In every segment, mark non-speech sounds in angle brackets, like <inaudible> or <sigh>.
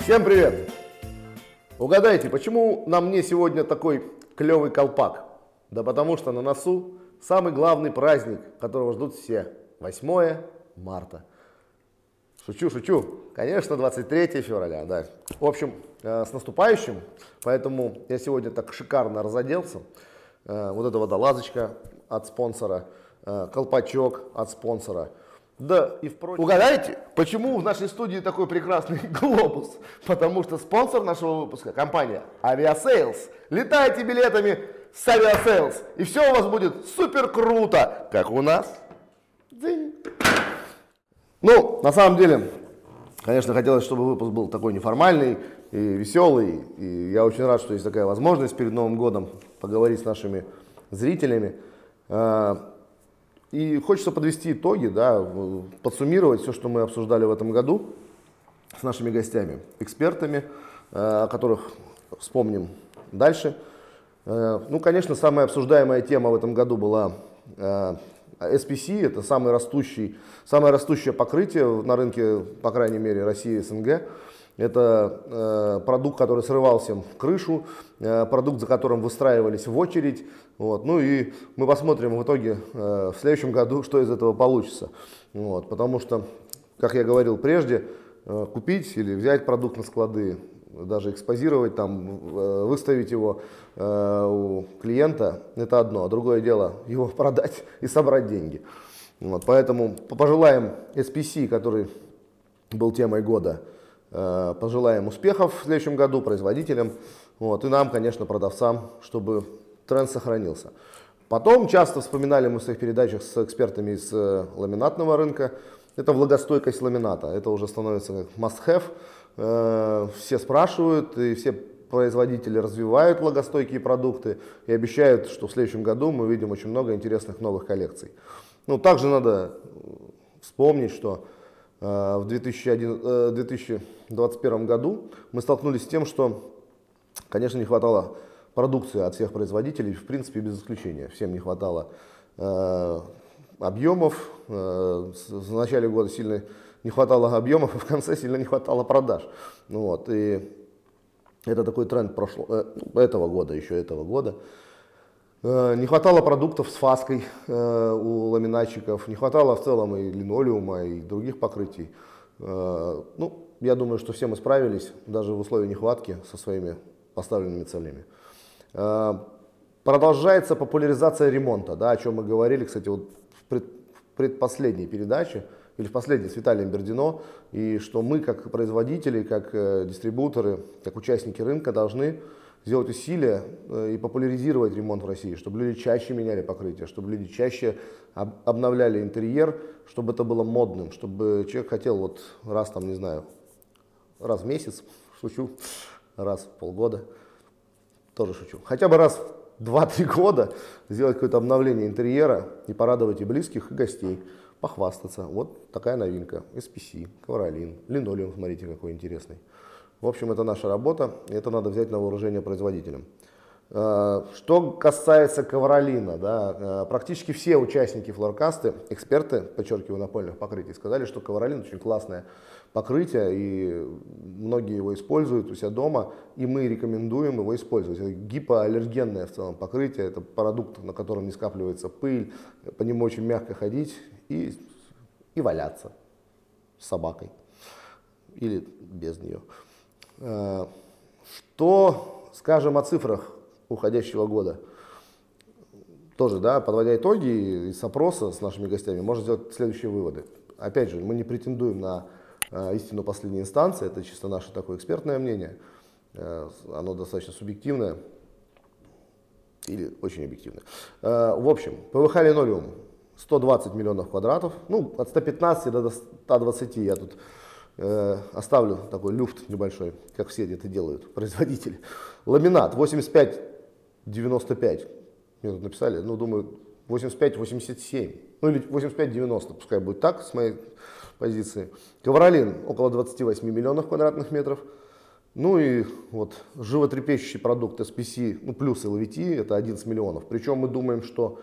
Всем привет! Угадайте, почему на мне сегодня такой клевый колпак? Да потому что на носу самый главный праздник, которого ждут все. 8 марта. Шучу, шучу. Конечно, 23 февраля, да. В общем, э, с наступающим. Поэтому я сегодня так шикарно разоделся. Э, вот эта водолазочка от спонсора, э, колпачок от спонсора. Да, и впрочем. Угадайте, почему в нашей студии такой прекрасный <laughs> глобус? Потому что спонсор нашего выпуска – компания Aviasales. Летайте билетами с Aviasales, и все у вас будет супер круто, как у нас. Ну, на самом деле, конечно, хотелось, чтобы выпуск был такой неформальный и веселый. И я очень рад, что есть такая возможность перед Новым годом поговорить с нашими зрителями. И хочется подвести итоги, да, подсуммировать все, что мы обсуждали в этом году с нашими гостями, экспертами, э, о которых вспомним дальше. Э, ну, конечно, самая обсуждаемая тема в этом году была э, SPC, это самый растущий, самое растущее покрытие на рынке, по крайней мере, России и СНГ. Это э, продукт, который срывал всем крышу, э, продукт, за которым выстраивались в очередь. Вот. Ну и мы посмотрим в итоге э, в следующем году, что из этого получится. Вот. Потому что, как я говорил прежде, э, купить или взять продукт на склады, даже экспозировать, там, э, выставить его э, у клиента, это одно. А другое дело его <laughs> продать и собрать деньги. Вот. Поэтому пожелаем SPC, который был темой года, пожелаем успехов в следующем году производителям вот, и нам, конечно, продавцам, чтобы тренд сохранился. Потом часто вспоминали мы в своих передачах с экспертами из э, ламинатного рынка. Это влагостойкость ламината. Это уже становится как must-have. Э, все спрашивают и все производители развивают влагостойкие продукты и обещают, что в следующем году мы увидим очень много интересных новых коллекций. Ну, также надо вспомнить, что в 2001, 2021 году мы столкнулись с тем, что, конечно, не хватало продукции от всех производителей, в принципе, без исключения. Всем не хватало э, объемов. Э, в начале года сильно не хватало объемов, и <laughs> в конце сильно не хватало продаж. Ну, вот, и это такой тренд прошлого, э, этого года, еще этого года. Э, не хватало продуктов с фаской э, у ламинатчиков, не хватало в целом и линолеума, и других покрытий. Э, ну, я думаю, что все мы справились, даже в условиях нехватки, со своими поставленными целями. Продолжается популяризация ремонта, да, о чем мы говорили, кстати, вот в, пред, в предпоследней передаче, или в последней с Виталием Бердино, и что мы, как производители, как дистрибуторы, как участники рынка, должны сделать усилия э, и популяризировать ремонт в России, чтобы люди чаще меняли покрытие, чтобы люди чаще обновляли интерьер, чтобы это было модным, чтобы человек хотел вот раз там, не знаю, раз в месяц, <laughs> шучу, раз в полгода, тоже шучу, хотя бы раз в 2-3 года сделать какое-то обновление интерьера и порадовать и близких, и гостей, похвастаться. Вот такая новинка. SPC, ковролин, линолеум, смотрите, какой интересный. В общем, это наша работа, и это надо взять на вооружение производителям. Э, что касается ковролина, да, э, практически все участники флоркасты, эксперты, подчеркиваю, напольных покрытий, сказали, что ковролин очень классное покрытие, и многие его используют у себя дома, и мы рекомендуем его использовать. Это гипоаллергенное в целом покрытие, это продукт, на котором не скапливается пыль, по нему очень мягко ходить и, и валяться с собакой или без нее. Э, что скажем о цифрах уходящего года? Тоже, да, подводя итоги из опроса с нашими гостями, можно сделать следующие выводы. Опять же, мы не претендуем на э, истину последней инстанции, это чисто наше такое экспертное мнение. Э, оно достаточно субъективное или очень объективное. В общем, ПВХ линолеум 120 миллионов квадратов, ну, от 115 до 120 я тут оставлю такой люфт небольшой, как все это делают, производители. Ламинат 85-95. Мне тут написали, ну, думаю, 85-87. Ну, или 85-90, пускай будет так, с моей позиции. Ковролин около 28 миллионов квадратных метров. Ну и вот животрепещущий продукт SPC, ну плюс LVT, это 11 миллионов. Причем мы думаем, что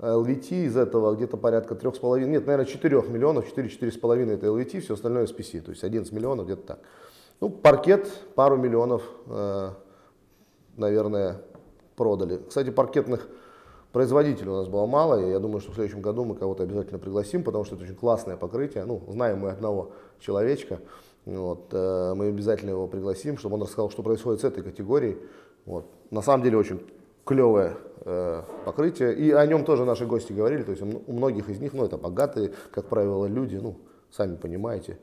LVT из этого где-то порядка 3,5, нет, наверное, 4 миллионов, 4-4,5 это LVT, все остальное SPC, то есть 11 миллионов где-то так. Ну, паркет пару миллионов, э, наверное, продали. Кстати, паркетных производителей у нас было мало, и я думаю, что в следующем году мы кого-то обязательно пригласим, потому что это очень классное покрытие. Ну, знаем мы одного человечка, вот, э, мы обязательно его пригласим, чтобы он рассказал, что происходит с этой категорией. Вот. На самом деле очень клевое э, покрытие, и о нем тоже наши гости говорили, то есть у многих из них, ну, это богатые, как правило, люди, ну, сами понимаете,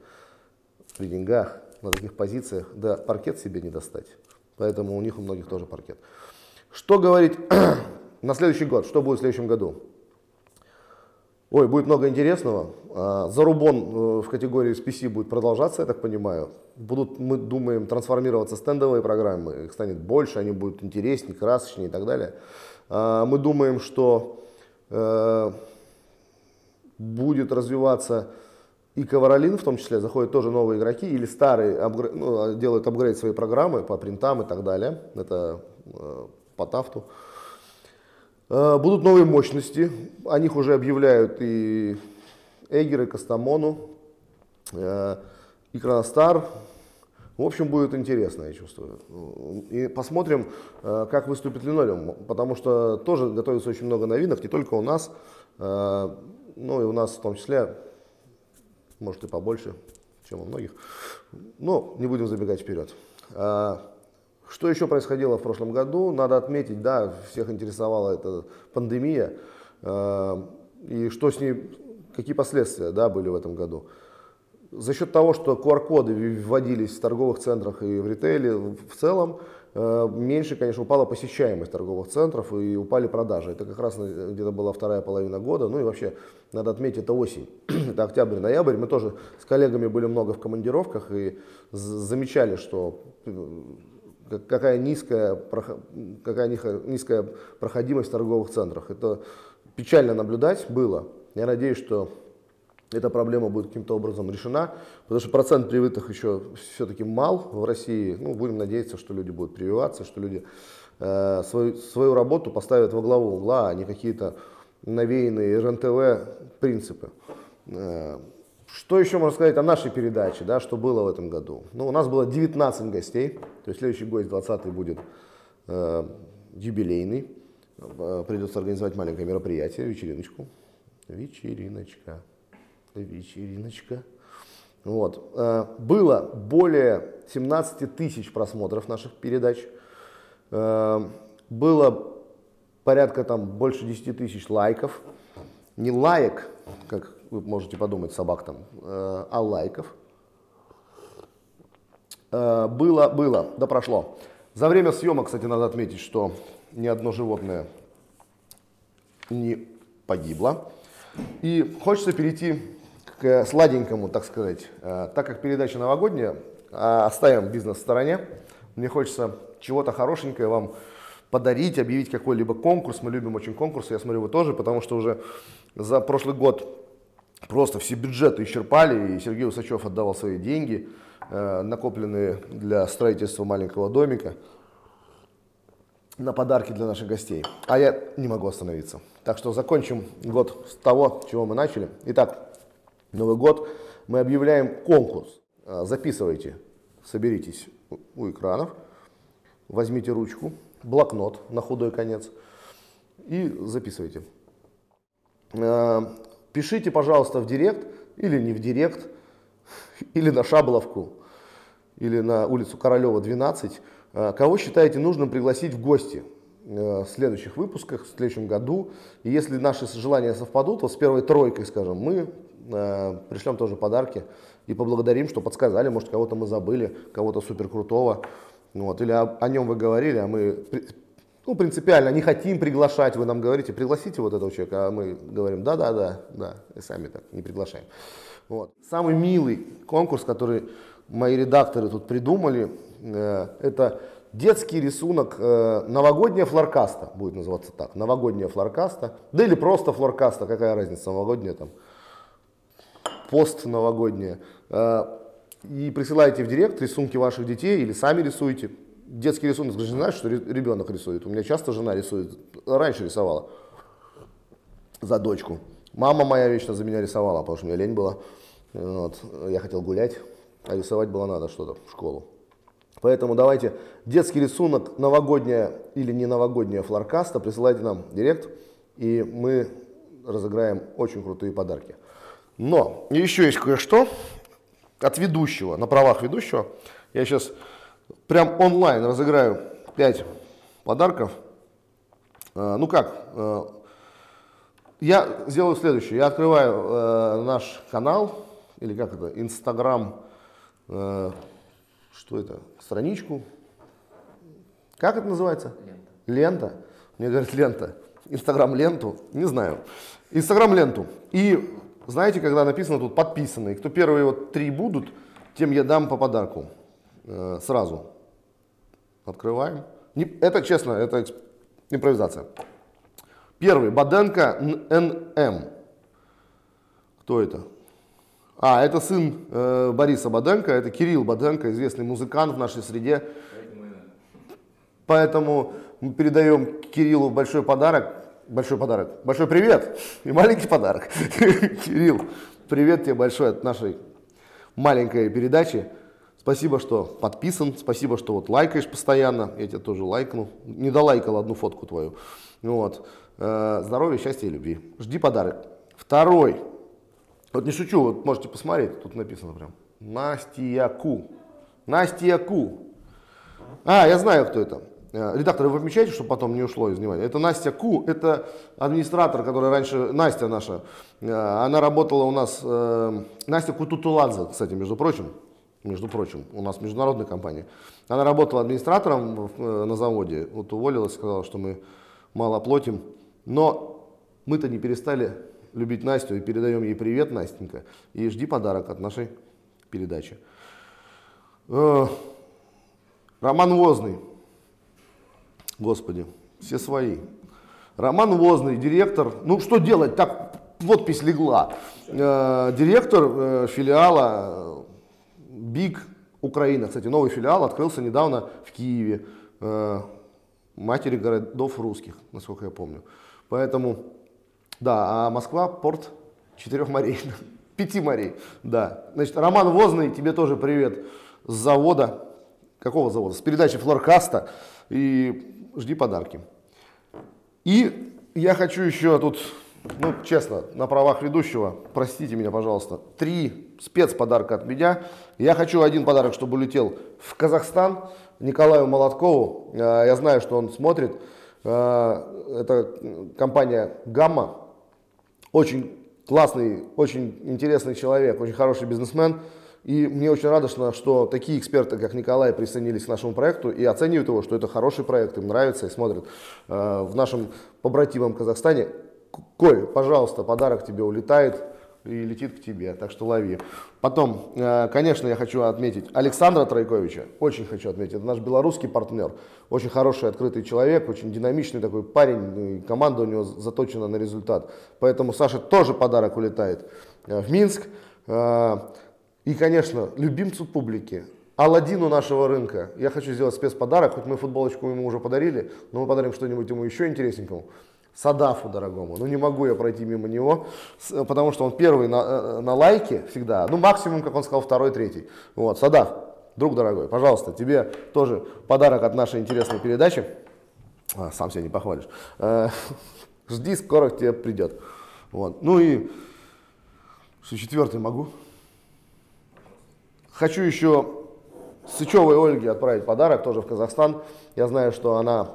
при деньгах, на таких позициях, да, паркет себе не достать. Поэтому у них у многих тоже паркет. Что говорить <clears throat> на следующий год? Что будет в следующем году? Ой, будет много интересного. А, зарубон э, в категории SPC будет продолжаться, я так понимаю. Будут, мы думаем, трансформироваться стендовые программы. Их станет больше, они будут интереснее, красочнее и так далее. А, мы думаем, что э, будет развиваться и Ковролин в том числе, заходят тоже новые игроки или старые апгрейд, ну, делают апгрейд своей программы по принтам и так далее. Это э, по тафту. Э, будут новые мощности, о них уже объявляют и Эгер, и Кастамону, э, и Кроностар. В общем, будет интересно, я чувствую. И посмотрим, э, как выступит линолеум, потому что тоже готовится очень много новинок, не только у нас, но и у нас в том числе может и побольше, чем у многих. Но не будем забегать вперед. Что еще происходило в прошлом году? Надо отметить, да, всех интересовала эта пандемия. А, и что с ней, какие последствия да, были в этом году. За счет того, что QR-коды вводились в торговых центрах и в ритейле в целом, Э, меньше, конечно, упала посещаемость торговых центров и упали продажи. Это как раз где-то была вторая половина года. Ну и вообще, надо отметить, это осень. <clears throat> это октябрь, ноябрь. Мы тоже с коллегами были много в командировках и замечали, что э, какая низкая, какая низкая проходимость в торговых центрах. Это печально наблюдать было. Я надеюсь, что эта проблема будет каким-то образом решена, потому что процент привитых еще все-таки мал в России. Ну, будем надеяться, что люди будут прививаться, что люди э, свою, свою работу поставят во главу угла, а не какие-то навеянные РНТВ принципы. Что еще можно сказать о нашей передаче, да, что было в этом году? Ну, у нас было 19 гостей, то есть следующий гость, 20 будет э, юбилейный. Э, придется организовать маленькое мероприятие, вечериночку. Вечериночка вечериночка. Вот. Э, было более 17 тысяч просмотров наших передач. Э, было порядка там больше 10 тысяч лайков. Не лайк, как вы можете подумать, собак там, э, а лайков. Было, было, да прошло. За время съемок, кстати, надо отметить, что ни одно животное не погибло. И хочется перейти к сладенькому, так сказать. Э, так как передача новогодняя, а оставим бизнес в стороне, мне хочется чего-то хорошенькое вам подарить, объявить какой-либо конкурс. Мы любим очень конкурсы, я смотрю, вы тоже, потому что уже за прошлый год просто все бюджеты исчерпали, и Сергей Усачев отдавал свои деньги, э, накопленные для строительства маленького домика, на подарки для наших гостей. А я не могу остановиться. Так что закончим год с того, чего мы начали. Итак, Новый год, мы объявляем конкурс. А, записывайте, соберитесь у экранов, возьмите ручку, блокнот на худой конец и записывайте. Пишите, пожалуйста, в директ или не в директ, или на Шабловку, или на улицу Королева, 12, а, кого считаете нужным пригласить в гости в следующих выпусках, в следующем году. И если наши желания совпадут, вот с первой тройкой, скажем, мы Э, пришлем тоже подарки и поблагодарим, что подсказали, может, кого-то мы забыли, кого-то супер крутого. Вот, или о, о нем вы говорили, а мы ну, принципиально не хотим приглашать, вы нам говорите, пригласите вот этого человека, а мы говорим, да-да-да, да, и сами так не приглашаем. Вот. Самый милый конкурс, который мои редакторы тут придумали, э, это детский рисунок, э, новогодняя флоркаста, будет называться так, новогодняя флоркаста, да или просто флоркаста, какая разница, новогодняя там, пост новогоднее. А, и присылайте в директ рисунки ваших детей или сами рисуйте. Детский рисунок, же знаешь, что ребенок рисует. У меня часто жена рисует. Раньше рисовала за дочку. Мама моя вечно за меня рисовала, потому что меня лень была. Вот. Я хотел гулять. а рисовать было надо что-то в школу. Поэтому давайте детский рисунок, новогодняя или не новогодняя флоркаста, присылайте нам директ, и мы разыграем очень крутые подарки. Но еще есть кое-что от ведущего, на правах ведущего. Я сейчас прям онлайн разыграю 5 подарков. А, ну как, э, я сделаю следующее. Я открываю э, наш канал, или как это, Инстаграм, э, что это, страничку. Как это называется? Лента. Лента. Мне говорят лента. Инстаграм ленту, не знаю. Инстаграм ленту. И знаете, когда написано тут подписанные, кто первые вот три будут, тем я дам по подарку. Э, сразу. Открываем. Это честно, это импровизация. Первый. Баденко НМ. Кто это? А, это сын э, Бориса Баденко, это Кирилл Баденко, известный музыкант в нашей среде. Поэтому мы передаем Кириллу большой подарок. Большой подарок. Большой привет и маленький подарок. <laughs> Кирилл, привет тебе большой от нашей маленькой передачи. Спасибо, что подписан, спасибо, что вот лайкаешь постоянно. Я тебя тоже лайкну. Не долайкал одну фотку твою. Вот. Э, здоровья, счастья и любви. Жди подарок. Второй. Вот не шучу, вот можете посмотреть, тут написано прям. Настя Ку. Настя Ку. А, я знаю, кто это. Э, редактор, вы отмечаете, чтобы потом не ушло из внимания? Это Настя Ку, это администратор, который раньше, Настя наша, э, она работала у нас, Настя Кутутуладзе, кстати, между прочим, между прочим, у нас международная компания. Она работала администратором на заводе, вот уволилась, сказала, что мы мало платим, но мы-то не перестали любить Настю и передаем ей привет, Настенька, и жди подарок от нашей передачи. Роман Возный. Господи, все свои. Роман Возный, директор. Ну что делать? Так подпись легла. Э, директор э, филиала БИГ Украина. Кстати, новый филиал открылся недавно в Киеве. Э, матери городов русских, насколько я помню. Поэтому, да, а Москва порт четырех морей. <laughs> Пяти морей, да. Значит, Роман Возный, тебе тоже привет с завода. Какого завода? С передачи Флоркаста. И жди подарки. И я хочу еще тут, ну, честно, на правах ведущего, простите меня, пожалуйста, три спецподарка от меня. Я хочу один подарок, чтобы улетел в Казахстан Николаю Молоткову. Э, я знаю, что он смотрит. Э, это компания «Гамма». Очень классный, очень интересный человек, очень хороший бизнесмен. И мне очень радостно, что такие эксперты, как Николай, присоединились к нашему проекту и оценивают его, что это хороший проект, им нравится и смотрят. Э, в нашем побратимом Казахстане, Коль, пожалуйста, подарок тебе улетает и летит к тебе, так что лови. Потом, э, конечно, я хочу отметить Александра Тройковича, очень хочу отметить, это наш белорусский партнер, очень хороший, открытый человек, очень динамичный такой парень, команда у него заточена на результат. Поэтому Саша тоже подарок улетает э, в Минск. И, конечно, любимцу публики, Алладину нашего рынка. Я хочу сделать спецподарок, хоть мы футболочку ему уже подарили, но мы подарим что-нибудь ему еще интересненькому. Садафу дорогому. Ну не могу я пройти мимо него, потому что он первый на, э, на лайке всегда. Ну максимум, как он сказал, второй, третий. Вот, Садаф, друг дорогой, пожалуйста, тебе тоже подарок от нашей интересной передачи. А, сам себя не похвалишь. Э, <laughs> жди, скоро к тебе придет. Вот. Ну и что четвертый могу? Хочу еще Сычевой Ольге отправить подарок тоже в Казахстан. Я знаю, что она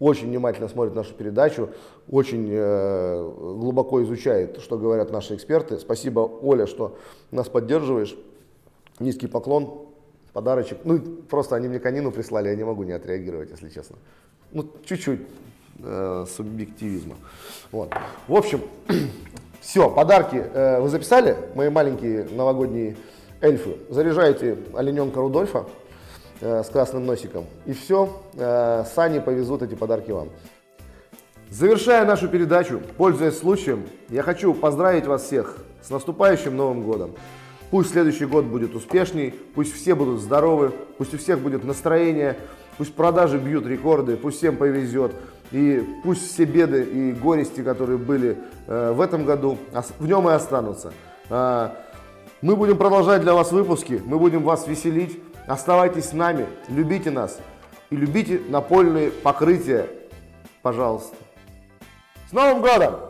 очень внимательно смотрит нашу передачу, очень э, глубоко изучает, что говорят наши эксперты. Спасибо, Оля, что нас поддерживаешь. Низкий поклон, подарочек. Ну, просто они мне конину прислали, я не могу не отреагировать, если честно. Ну, чуть-чуть э, субъективизма. Вот. В общем, <clears throat> все, подарки э, вы записали? Мои маленькие новогодние эльфы. Заряжаете олененка Рудольфа с красным носиком, и все, э, сани повезут эти подарки вам. Завершая нашу передачу, пользуясь случаем, я хочу поздравить вас всех с наступающим Новым Годом. Пусть следующий год будет успешней, пусть все будут здоровы, пусть у всех будет настроение, пусть продажи бьют рекорды, пусть всем повезет. И пусть все беды и горести, которые были э, в этом году, в нем и останутся. А, Мы будем продолжать для вас выпуски, мы будем вас веселить. Оставайтесь с нами, любите нас и любите напольные покрытия, пожалуйста. С Новым годом!